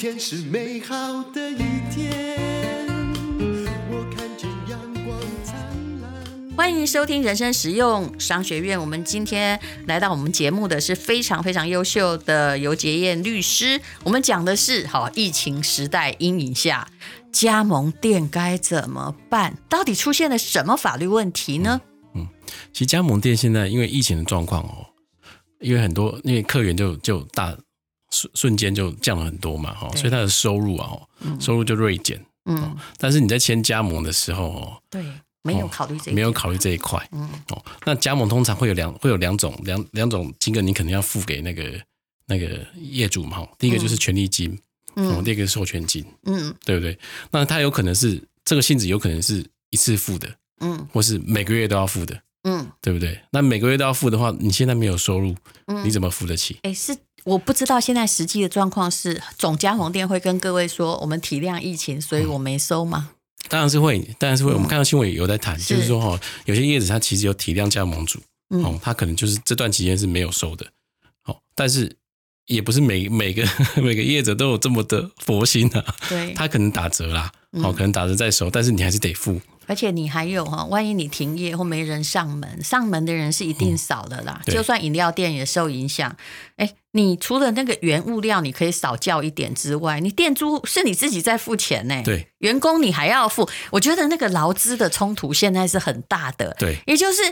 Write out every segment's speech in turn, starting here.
天是美好的一天，我看见阳光灿烂。欢迎收听人生实用商学院。我们今天来到我们节目的是非常非常优秀的尤杰燕律师。我们讲的是好疫情时代阴影下，加盟店该怎么办？到底出现了什么法律问题呢？嗯，其实加盟店现在因为疫情的状况哦，因为很多因为客源就就大。瞬瞬间就降了很多嘛，哈，所以他的收入啊，收入就锐减，嗯，但是你在签加盟的时候，哦，对，没有考虑这，没有考虑这一块，嗯，哦，那加盟通常会有两会有两种两两种金额，你肯定要付给那个那个业主嘛，哈，第一个就是权利金，嗯，第二个是授权金，嗯，对不对？那他有可能是这个性质，有可能是一次付的，嗯，或是每个月都要付的，嗯，对不对？那每个月都要付的话，你现在没有收入，你怎么付得起？哎，是。我不知道现在实际的状况是，总加盟店会跟各位说，我们体谅疫情，所以我没收吗？当然是会，当然是会。我们看到新闻有在谈，就是说哈，有些业者他其实有体谅加盟主，哦，他可能就是这段期间是没有收的，哦，但是也不是每每个 每个业者都有这么的佛心啊，对，他可能打折啦，好，可能打折再收，但是你还是得付。而且你还有哈，万一你停业或没人上门，上门的人是一定少的啦。嗯、就算饮料店也受影响。哎，你除了那个原物料你可以少叫一点之外，你店租是你自己在付钱呢。对，员工你还要付。我觉得那个劳资的冲突现在是很大的。对，也就是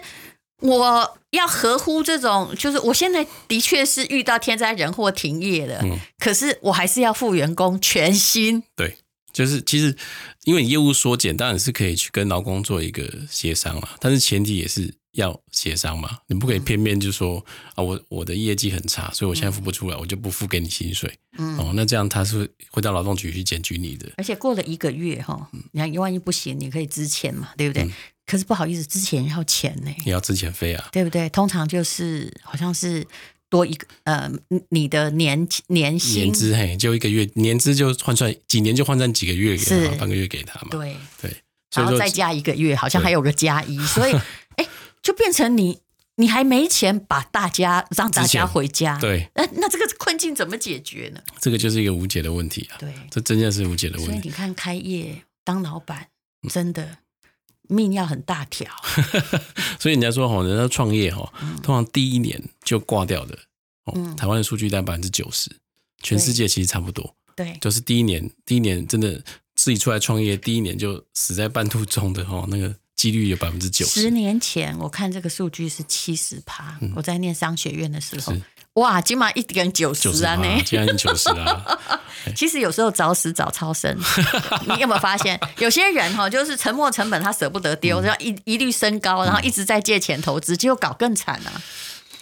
我要合乎这种，就是我现在的确是遇到天灾人祸停业了，嗯、可是我还是要付员工全薪。对。就是其实，因为你业务缩减，当然是可以去跟劳工做一个协商嘛，但是前提也是要协商嘛，你不可以片面就说啊，我我的业绩很差，所以我现在付不出来，我就不付给你薪水。嗯，哦，那这样他是会到劳动局去检举你的。而且过了一个月哈，你看万一不行，你可以支钱嘛，对不对？嗯、可是不好意思，资遣要钱呢，你要资遣费啊，对不对？通常就是好像是。多一个呃，你的年年薪年资嘿，就一个月年资就换算几年就换算几个月给他，半个月给他嘛？对对，然后再加一个月，好像还有个加一，所以 哎，就变成你你还没钱把大家让大家回家，对，那那这个困境怎么解决呢？这个就是一个无解的问题啊！对，这真的是无解的问题。所以你看，开业当老板真的。命要很大条，所以人家说哈，人家创业哈，通常第一年就挂掉的。嗯，台湾的数据在百分之九十，全世界其实差不多。对，就是第一年，第一年真的自己出来创业，第一年就死在半途中的哈，那个几率有百分之九十。十年前我看这个数据是七十趴，我在念商学院的时候。哇，起码一点九十啊！呢，竟然九十啊！其实有时候早死早超生，你有没有发现？有些人哈，就是沉没成本他舍不得丢，要一一律升高，然后一直在借钱投资，结果搞更惨啊！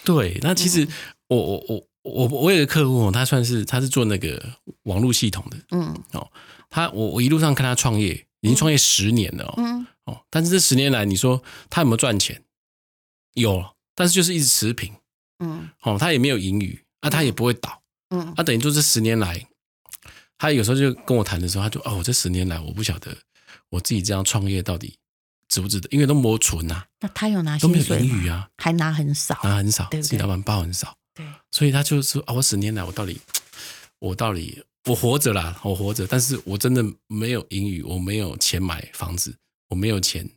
对，那其实我我我我我有个客户，他算是他是做那个网络系统的，嗯哦，他我我一路上看他创业，已经创业十年了，嗯哦，但是这十年来，你说他有没有赚钱？有，但是就是一直持平。嗯，哦，他也没有盈余，啊，他也不会倒，嗯，他、啊、等于说这十年来，他有时候就跟我谈的时候，他就哦，这十年来我不晓得我自己这样创业到底值不值得，因为都没存啊。那他有拿都没有盈余啊，还拿很少，拿很少，对对？自己老板包很少，对，所以他就说啊，我十年来我到底，我到底我活着啦，我活着，但是我真的没有盈余，我没有钱买房子，我没有钱。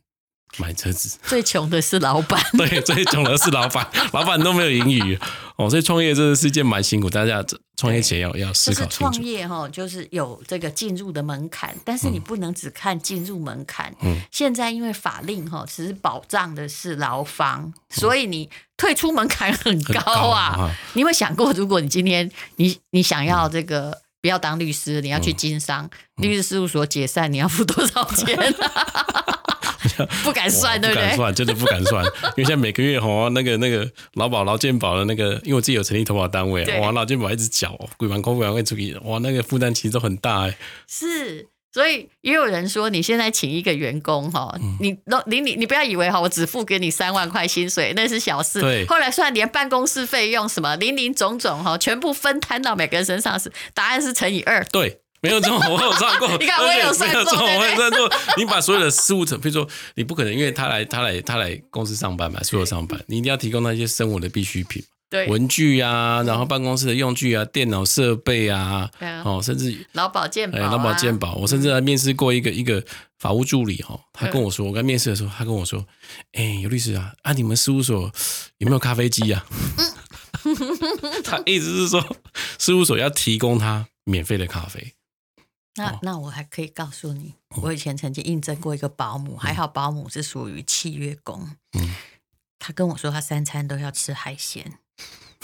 买车子，最穷的是老板。对，最穷的是老板，老板都没有盈余哦，所以创业真的是一件蛮辛苦，大家创业前要要思考清楚。创业哈，就是有这个进入的门槛，但是你不能只看进入门槛。嗯，现在因为法令哈，其实保障的是劳方，所以你退出门槛很高啊。高啊，你有没有想过，如果你今天你你想要这个不要当律师，你要去经商，律师事务所解散，你要付多少钱？不敢算，对不对？不敢算，真的不敢算，因为现在每个月哈，那个那个劳保、劳健保的那个，因为我自己有成立投保单位，哇，劳健保一直缴，鬼蛮空，鬼蛮会出去，哇，那个负担其实都很大哎。是，所以也有人说，你现在请一个员工哈，你你你你不要以为哈，我只付给你三万块薪水，那是小事。对，后来算连办公室费用什么零零总总哈，全部分摊到每个人身上是，答案是乘以二。对。没有错，我有算过。你看，我有算过，我有算过。你把所有的事务成，比如说，你不可能，因为他来，他来，他来公司上班嘛，所有上班，你一定要提供那些生活的必需品。对文具啊，然后办公室的用具啊，电脑设备啊，哦，甚至劳保健保，劳保健保，我甚至还面试过一个一个法务助理哈，他跟我说，我刚面试的时候，他跟我说，哎，尤律师啊，啊，你们事务所有没有咖啡机啊？他意思是说，事务所要提供他免费的咖啡。那那我还可以告诉你，我以前曾经应征过一个保姆，还好保姆是属于契约工。嗯，他跟我说，他三餐都要吃海鲜。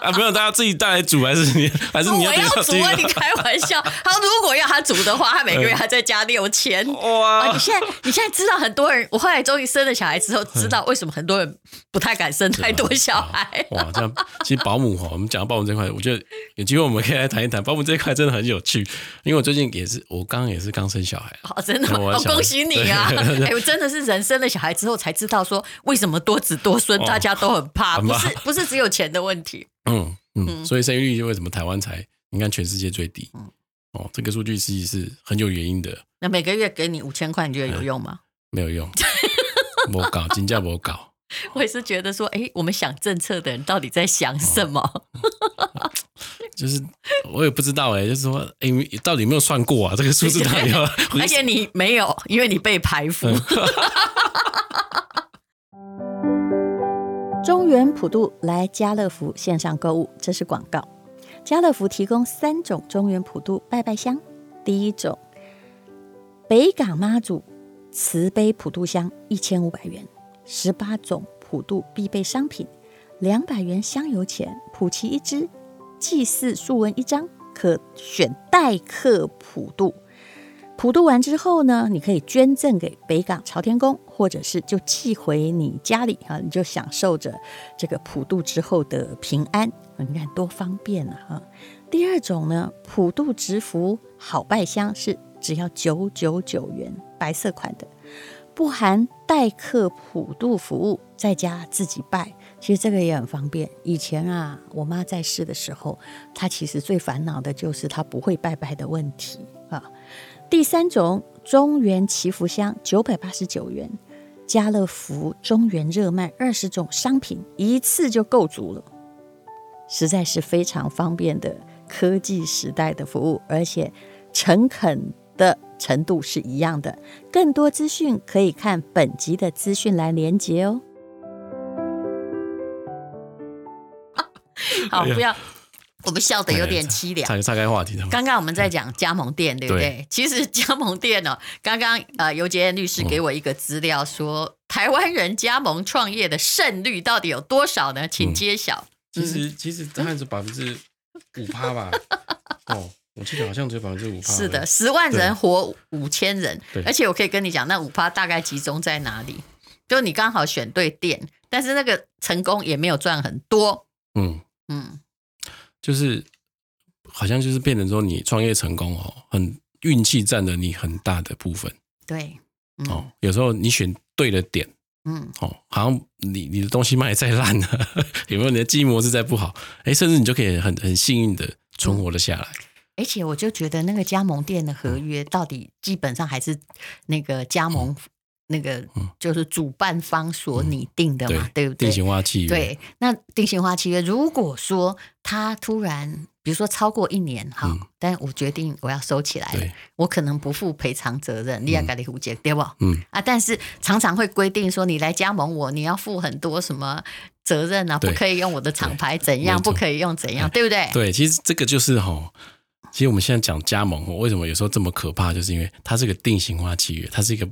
啊，没有，大家自己带来煮还是你？还是你要，我要煮啊？你开玩笑？他如果要他煮的话，他每个月 还再加六千。哇！啊、你现在你现在知道很多人，我后来终于生了小孩之后，知道为什么很多人不太敢生太多小孩。哇，这样其实保姆哈，我们讲到保姆这块，我觉得有机会我们可以来谈一谈保姆这一块，真的很有趣。因为我最近也是，我刚刚也是刚生小孩。哦，真的吗？哦，恭喜你啊！哎，我真的是人生了小孩之后才知道说，为什么多子多孙大家都很怕，不是不是只有钱的问题。嗯嗯，所以生育率就为什么台湾才你看全世界最低？嗯，哦，这个数据其实是很有原因的。那每个月给你五千块，你觉得有用吗？没有用，我搞金价我搞。我也是觉得说，哎，我们想政策的人到底在想什么？就是我也不知道哎，就是说，哎，到底有没有算过啊？这个数字到底要？而且你没有，因为你被排除。中原普渡来家乐福线上购物，这是广告。家乐福提供三种中原普渡拜拜香，第一种北港妈祖慈悲普渡香一千五百元，十八种普渡必备商品，两百元香油钱，普旗一支，祭祀素文一张，可选代客普渡。普渡完之后呢，你可以捐赠给北港朝天宫，或者是就寄回你家里啊，你就享受着这个普渡之后的平安。你看多方便啊！第二种呢，普渡直福好拜香是只要九九九元，白色款的，不含代客普渡服务，在家自己拜。其实这个也很方便。以前啊，我妈在世的时候，她其实最烦恼的就是她不会拜拜的问题啊。第三种中原祈福箱九百八十九元，家乐福中原热卖二十种商品一次就够足了，实在是非常方便的科技时代的服务，而且诚恳的程度是一样的。更多资讯可以看本集的资讯来连接哦。好，不要。我们笑得有点凄凉。岔岔开话题。刚刚我们在讲加盟店，对不对？对，其实加盟店呢、哦，刚刚呃，尤杰律师给我一个资料说，台湾人加盟创业的胜率到底有多少呢？请揭晓。嗯、其实其实大概是百分之五趴吧。哦，我记得好像只有百分之五趴。是的，十万人活五千人。而且我可以跟你讲，那五趴大概集中在哪里？就你刚好选对店，但是那个成功也没有赚很多。嗯嗯。就是，好像就是变成说你创业成功哦，很运气占了你很大的部分。对，嗯、哦，有时候你选对了点，嗯，哦，好像你你的东西卖再烂了，有没有你的经营模式再不好，哎，甚至你就可以很很幸运的存活了下来。而且我就觉得那个加盟店的合约到底基本上还是那个加盟。那个就是主办方所拟定的嘛，嗯、对，对不对？定型化契约。对，那定型化契约，如果说他突然，比如说超过一年哈，嗯、但我决定我要收起来了，我可能不负赔偿责任，你要改你胡解对不？嗯啊，但是常常会规定说，你来加盟我，你要负很多什么责任啊？不可以用我的厂牌怎样？不可以用怎样？对不对？对，其实这个就是哈，其实我们现在讲加盟，为什么有时候这么可怕？就是因为它是个定型化契约，它是一个。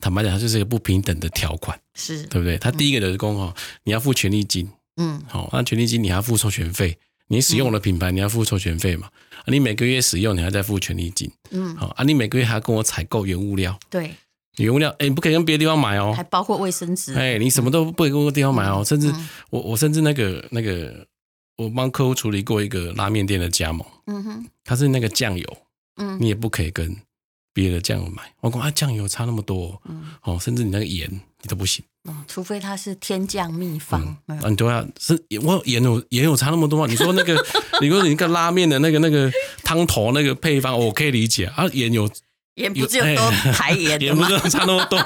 坦白讲，它就是一个不平等的条款，是对不对？它第一个人工哦，你要付权利金，嗯，好，那权利金你还要付授权费，你使用我的品牌，你要付授权费嘛？啊，你每个月使用，你还在付权利金，嗯，好啊，你每个月还要跟我采购原物料，对，原物料，哎，你不可以跟别的地方买哦，还包括卫生纸，哎，你什么都不可以跟我地方买哦，甚至我我甚至那个那个，我帮客户处理过一个拉面店的加盟，嗯哼，他是那个酱油，嗯，你也不可以跟。别的酱油买，我讲啊，酱油差那么多，嗯，哦，甚至你那个盐你都不行，哦，除非它是天降秘方，嗯，啊，你都要是我盐有盐有差那么多吗？你说那个，你说你那个拉面的那个那个汤头那个配方，我可以理解啊，盐有盐不就都台盐的吗？盐不是 差那么多，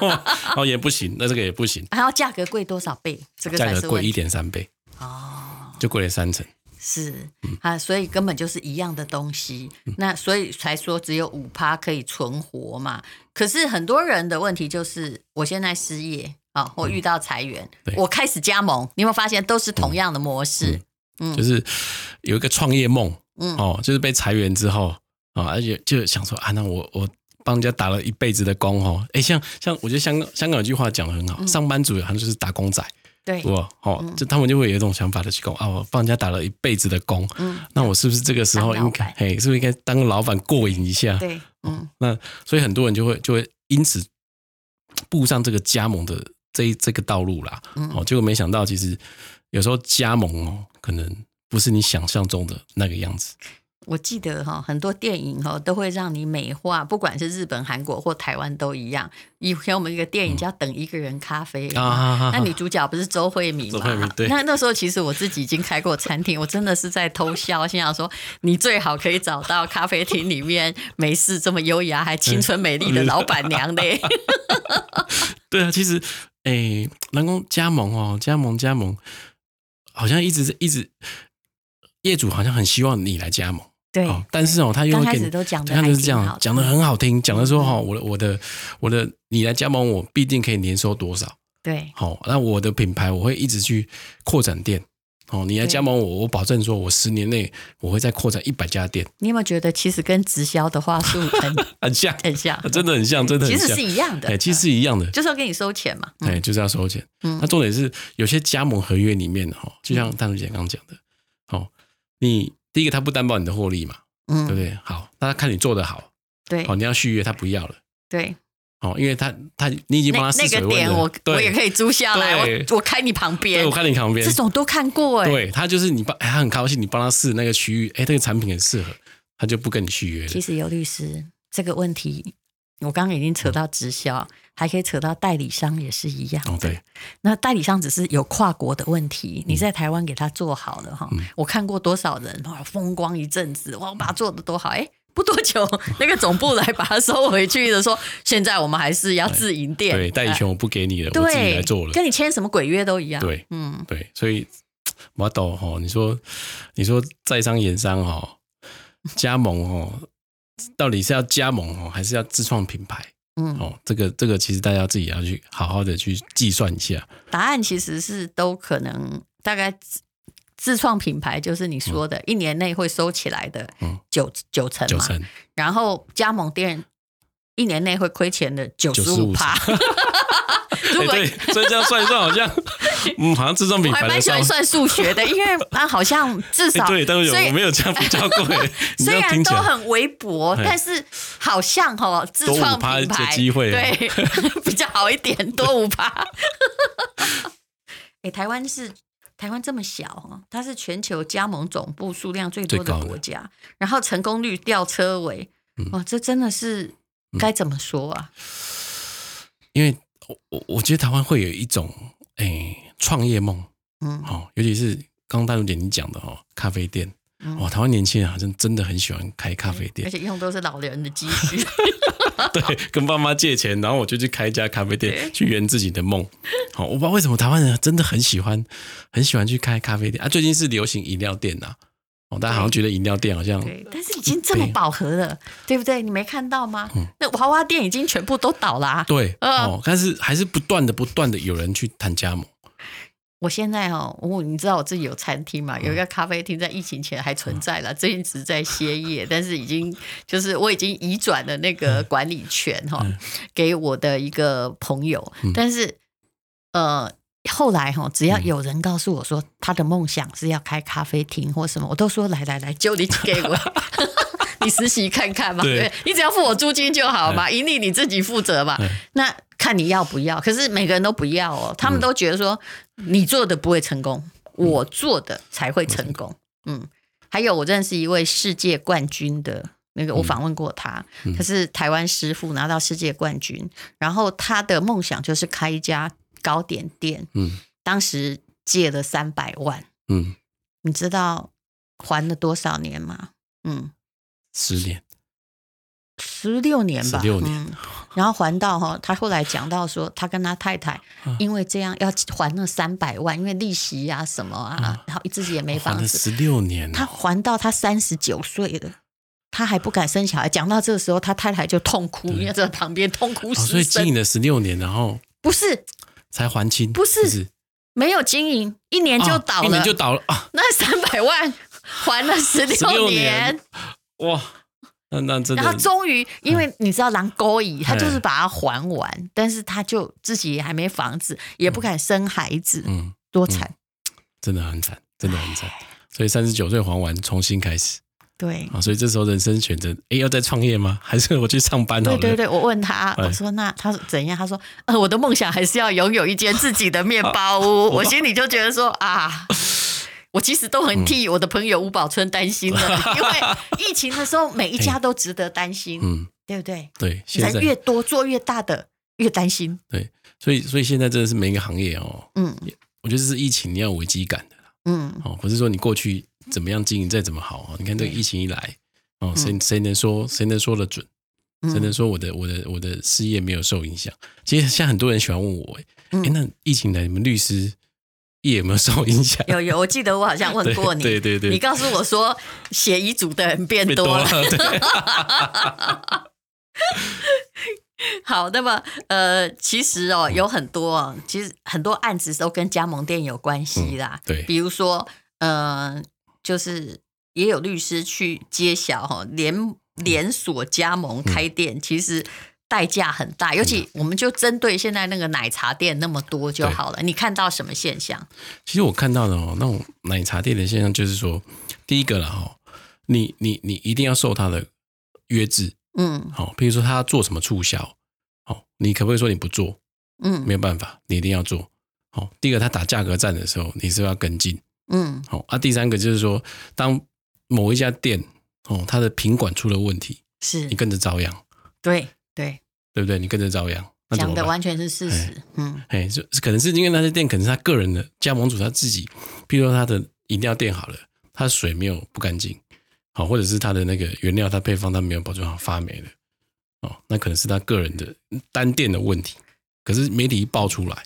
哦，盐不行，那这个也不行。还要价格贵多少倍？这个价格贵一点三倍哦，就贵了三成。是啊，所以根本就是一样的东西。那所以才说只有五趴可以存活嘛。可是很多人的问题就是，我现在失业啊，我遇到裁员，我开始加盟，你有没有发现都是同样的模式？嗯，就是有一个创业梦，嗯哦，就是被裁员之后啊，而且就想说啊，那我我帮人家打了一辈子的工哦，哎，像像我觉得香港香港有句话讲的很好，上班族好像就是打工仔。对，我哦，就他们就会有一种想法的去讲啊，我帮人家打了一辈子的工，嗯，那我是不是这个时候应该，嘿，是不是应该当老板过瘾一下？对，嗯，那所以很多人就会就会因此步上这个加盟的这这个道路啦，哦，结果没想到其实有时候加盟哦，可能不是你想象中的那个样子。我记得哈，很多电影哈都会让你美化，不管是日本、韩国或台湾都一样。以前我们一个电影叫《等一个人咖啡》，那女主角不是周慧敏吗？那那时候其实我自己已经开过餐厅，我真的是在偷笑，心想说你最好可以找到咖啡厅里面没事这么优雅还青春美丽的老板娘嘞。对啊，其实诶，南宫加盟哦，加盟加盟，好像一直一直业主好像很希望你来加盟。对，但是哦，他又开始都讲的，就是这样讲的很好听，讲的说哈，我的我的我的，你来加盟我，必定可以年收多少？对，好，那我的品牌我会一直去扩展店，哦，你来加盟我，我保证说我十年内我会再扩展一百家店。你有没有觉得其实跟直销的话术很 很像，很像，真的很像，真的很像，其实是一样的，哎，其实是一样的，就是要给你收钱嘛，哎，就是要收钱。嗯，那重点是有些加盟合约里面哈，就像大如姐刚刚讲的，哦，你第一个他不担保你的获利嘛。嗯，对不对？好，那他看你做得好，对，哦，你要续约，他不要了，对，哦，因为他他你已经帮他试水温了，那个点我我也可以租下来，我我开你旁边，我开你旁边，这种都看过哎，对他就是你帮，他很高兴你帮他试那个区域，哎，这个产品很适合，他就不跟你续约了。其实有律师这个问题，我刚刚已经扯到直销，还可以扯到代理商也是一样。哦，对，那代理商只是有跨国的问题，你在台湾给他做好了哈，我看过多少人哇风光一阵子，哇，我把他做的多好，哎，不多久 那个总部来把它收回去的，说现在我们还是要自营店，对，代理权我不给你了，我自己来做了，跟你签什么鬼约都一样。对，嗯，对，所以 我懂哈，你说你说在商言商哈，加盟哦。到底是要加盟哦，还是要自创品牌？嗯，哦，这个这个其实大家自己要去好好的去计算一下。答案其实是都可能，大概自自创品牌就是你说的，一年内会收起来的九九成嘛，九成，然后加盟店一年内会亏钱的九十五趴。如果对，所以这样算一算，好像 嗯，好像自创品牌的。我还蛮喜欢算数学的，因为啊好像至少对，但是有我没有这样比较过。虽然都很微薄，但是好像哈，自创品牌机会对比较好一点，多五趴。哎，台湾是台湾这么小哈，它是全球加盟总部数量最多的国家，然后成功率吊车尾，哇，这真的是该怎么说啊？因为。我我觉得台湾会有一种诶创业梦，嗯，好，尤其是刚刚淡如姐你讲的哦，咖啡店，哇，台湾年轻人好像真的很喜欢开咖啡店，而且用都是老人的积蓄，对，跟爸妈借钱，然后我就去开一家咖啡店，去圆自己的梦。好，我不知道为什么台湾人真的很喜欢，很喜欢去开咖啡店啊。最近是流行饮料店呐。大家好像觉得饮料店好像，对，但是已经这么饱和了，对不对？你没看到吗？嗯、那娃娃店已经全部都倒了、啊。对，呃、哦，但是还是不断的、不断的有人去谈加盟。我现在哦，我你知道我自己有餐厅嘛？有一个咖啡厅在疫情前还存在了，嗯、最近只是在歇业，但是已经就是我已经移转了那个管理权哈，嗯、给我的一个朋友，嗯、但是呃。后来哈，只要有人告诉我说他的梦想是要开咖啡厅或什么，我都说来来来，就你给我，你实习看看嘛。对，你只要付我租金就好嘛，盈利你自己负责嘛。那看你要不要，可是每个人都不要哦，他们都觉得说你做的不会成功，我做的才会成功。嗯，还有我认识一位世界冠军的那个，我访问过他，他是台湾师傅拿到世界冠军，然后他的梦想就是开一家。糕点店，嗯，当时借了三百万，嗯，你知道还了多少年吗？嗯，十年，十六年吧，十六年。嗯然后还到哈，他后来讲到说，他跟他太太因为这样要还那三百万，因为利息呀、啊、什么啊，嗯、然后自己也没房子。十六年，他还到他三十九岁了，他还不敢生小孩。讲到这个时候，他太太就痛哭，因为在旁边痛哭失声、哦。所以经营了十六年，然后不是才还清，不是，不是没有经营一年就倒了，哦、一年就倒了啊！那三百万 还了十六年，哇！那那真然后终于，因为你知道狼勾引，他就是把它还完，但是他就自己也还没房子，也不敢生孩子，嗯，多惨，真的很惨，真的很惨。所以三十九岁还完，重新开始，对啊，所以这时候人生选择，哎，要再创业吗？还是我去上班好了？对对对，我问他，我说那他怎样？他说，呃，我的梦想还是要拥有一间自己的面包屋。我心里就觉得说啊。我其实都很替我的朋友吴宝春担心的，嗯、因为疫情的时候每一家都值得担心，嗯，对不对？对，人越多做越大的越担心。对，所以所以现在真的是每一个行业哦，嗯，我觉得是疫情你要有危机感的，嗯，哦，不是说你过去怎么样经营再怎么好啊，你看这个疫情一来，哦，谁谁能说谁能说得准？谁能说我的我的我的事业没有受影响？其实现在很多人喜欢问我，哎，那疫情来你们律师？业有没有受影响？有有，我记得我好像问过你，对对对，你告诉我说写遗嘱的人变多了。好，那么呃，其实哦，有很多哦，其实很多案子都跟加盟店有关系啦。对，比如说呃，就是也有律师去揭晓哈，连连锁加盟开店，其实。代价很大，尤其我们就针对现在那个奶茶店那么多就好了。你看到什么现象？其实我看到的哦，那种奶茶店的现象就是说，第一个了哈，你你你一定要受他的约制，嗯，好，比如说他要做什么促销，好，你可不可以说你不做？嗯，没有办法，你一定要做。好，第一个他打价格战的时候，你是不是要跟进？嗯，好啊。第三个就是说，当某一家店哦，它的品管出了问题，是你跟着遭殃。对对。对不对？你跟着遭殃，讲的完全是事实。嗯，哎，就可能是因为那些店可能是他个人的加盟主他自己，譬如说他的饮料店好了，他的水没有不干净，好，或者是他的那个原料他配方他没有保存好发霉了，哦，那可能是他个人的单店的问题。可是媒体一爆出来。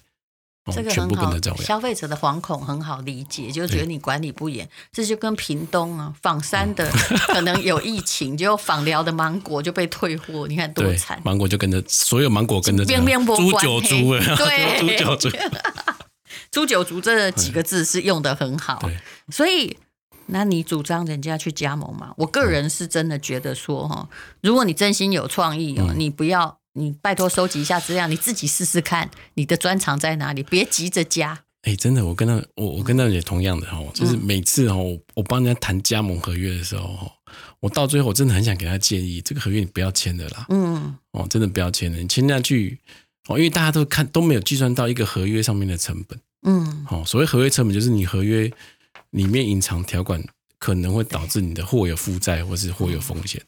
这个很好，消费者的惶恐很好理解，就觉得你管理不严，这就跟屏东啊枋山的 可能有疫情，就枋寮的芒果就被退货，你看多惨，芒果就跟着所有芒果跟着变变波猪九族 对，猪九族，猪九族这几个字是用的很好，所以那你主张人家去加盟嘛？我个人是真的觉得说哈，如果你真心有创意哦，你不要。你拜托收集一下资料，你自己试试看，你的专长在哪里？别急着加。哎、欸，真的，我跟他，我我跟他也同样的哈，就是每次哈，我帮人家谈加盟合约的时候，我到最后我真的很想给他建议，这个合约你不要签的啦。嗯，哦，真的不要签的，你签下去哦，因为大家都看都没有计算到一个合约上面的成本。嗯，哦，所谓合约成本就是你合约里面隐藏条款可能会导致你的货有负债或是货有风险。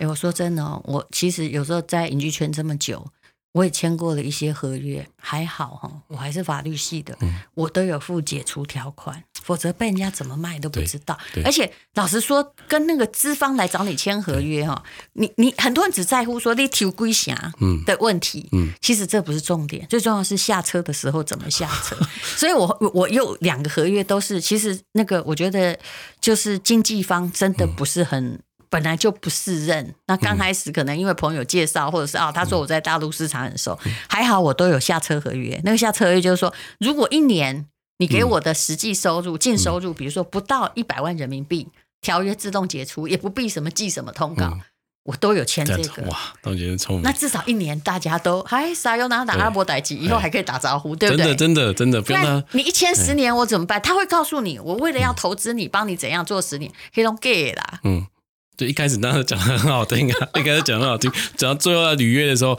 哎，我说真的哦，我其实有时候在影剧圈这么久，我也签过了一些合约，还好哈，我还是法律系的，嗯、我都有附解除条款，否则被人家怎么卖都不知道。而且老实说，跟那个资方来找你签合约哈，你你很多人只在乎说你抽几成的问题，嗯嗯、其实这不是重点，最重要是下车的时候怎么下车。所以我我有两个合约都是，其实那个我觉得就是经纪方真的不是很。嗯本来就不适任，那刚开始可能因为朋友介绍，或者是啊，他说我在大陆市场很熟，还好我都有下车合约。那个下车合约就是说，如果一年你给我的实际收入、净收入，比如说不到一百万人民币，条约自动解除，也不必什么寄什么通告，我都有签这个。哇，都觉得聪明。那至少一年大家都哎，啥有哪打阿伯代机，以后还可以打招呼，对不对？真的，真的，真的。不然你一签十年，我怎么办？他会告诉你，我为了要投资你，帮你怎样做十年，可以用 gay 啦。嗯。就一开始当时讲的很好听啊，一开始讲的很好听，讲到最后要履约的时候，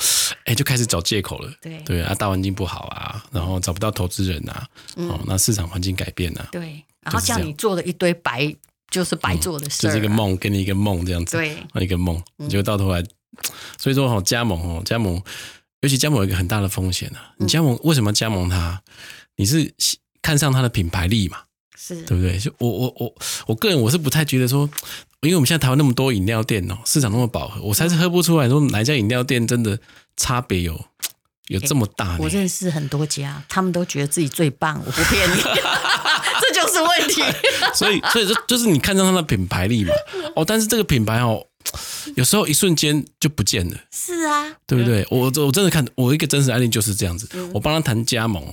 哎，就开始找借口了。对对啊，大环境不好啊，然后找不到投资人啊，哦，那市场环境改变啊，对，然后叫你做了一堆白，就是白做的事，就是一个梦，给你一个梦这样子，对，一个梦，你就到头来，所以说哈，加盟哦，加盟，尤其加盟有一个很大的风险啊，你加盟为什么加盟它？你是看上它的品牌力嘛？是对不对？就我我我我个人我是不太觉得说。因为我们现在台湾那么多饮料店哦，市场那么饱和，我才是喝不出来说哪一家饮料店真的差别有有这么大。我认识很多家，他们都觉得自己最棒，我不骗你，这就是问题。所以，所以这就是你看上它的品牌力嘛。哦，但是这个品牌哦，有时候一瞬间就不见了。是啊，对不对？我我真的看我一个真实案例就是这样子，我帮他谈加盟，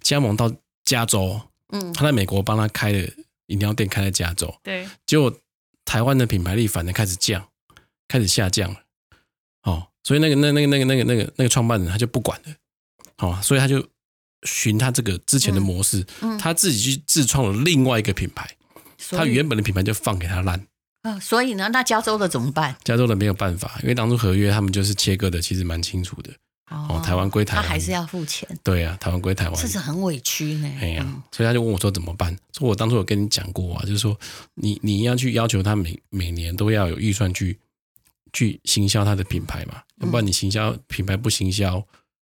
加盟到加州，嗯，他在美国帮他开的饮料店开在加州，对，结果台湾的品牌力反而开始降，开始下降了。哦，所以那个那那个那个那个那个那个创办人他就不管了，哦，所以他就循他这个之前的模式，他自己去自创了另外一个品牌，他原本的品牌就放给他烂。啊，所以呢，那加州的怎么办？加州的没有办法，因为当初合约他们就是切割的，其实蛮清楚的。哦，台湾归台湾，他还是要付钱。对啊，台湾归台湾，这是很委屈呢。哎呀，所以他就问我说怎么办？说我当初有跟你讲过啊，就是说你你要去要求他每每年都要有预算去去行销他的品牌嘛，要不然你行销品牌不行销，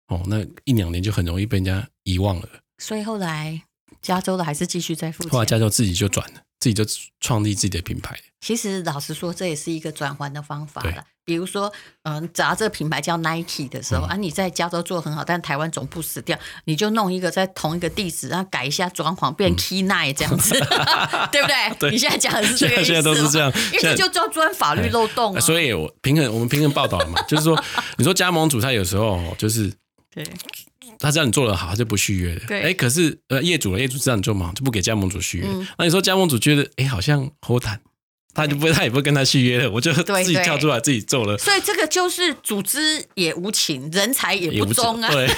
哦，那一两年就很容易被人家遗忘了。所以后来加州的还是继续在付钱。后来加州自己就转了，自己就创立自己的品牌。其实老实说，这也是一个转换的方法了。比如说，嗯，假如这个品牌叫 Nike 的时候、嗯、啊，你在加州做很好，但台湾总部死掉，你就弄一个在同一个地址，然后改一下装潢，变 Key Nike 这样子，嗯、对不对？对，你现在讲的是这个意思。现在都是这样，因为这就叫钻法律漏洞、啊。所以我平衡，我们平衡报道嘛，就是说，你说加盟主他有时候就是，对，他知道你做得好，他就不续约了。对，哎，可是呃，业主了，业主知道你做嘛，就不给加盟主续约。嗯、那你说加盟主觉得，哎，好像好谈。他就不会，他也不会跟他续约了。我就自己跳出来，自己做了。所以这个就是组织也无情，人才也不忠啊。对，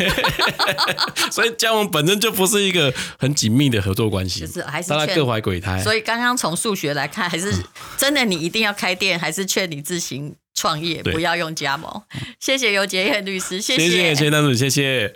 所以加盟本身就不是一个很紧密的合作关系，就是还是大家各怀鬼胎。所以刚刚从数学来看，还是真的，你一定要开店，还是劝你自行创业，不要用加盟。谢谢尤杰彦律师，谢谢，谢谢谢谢谢谢。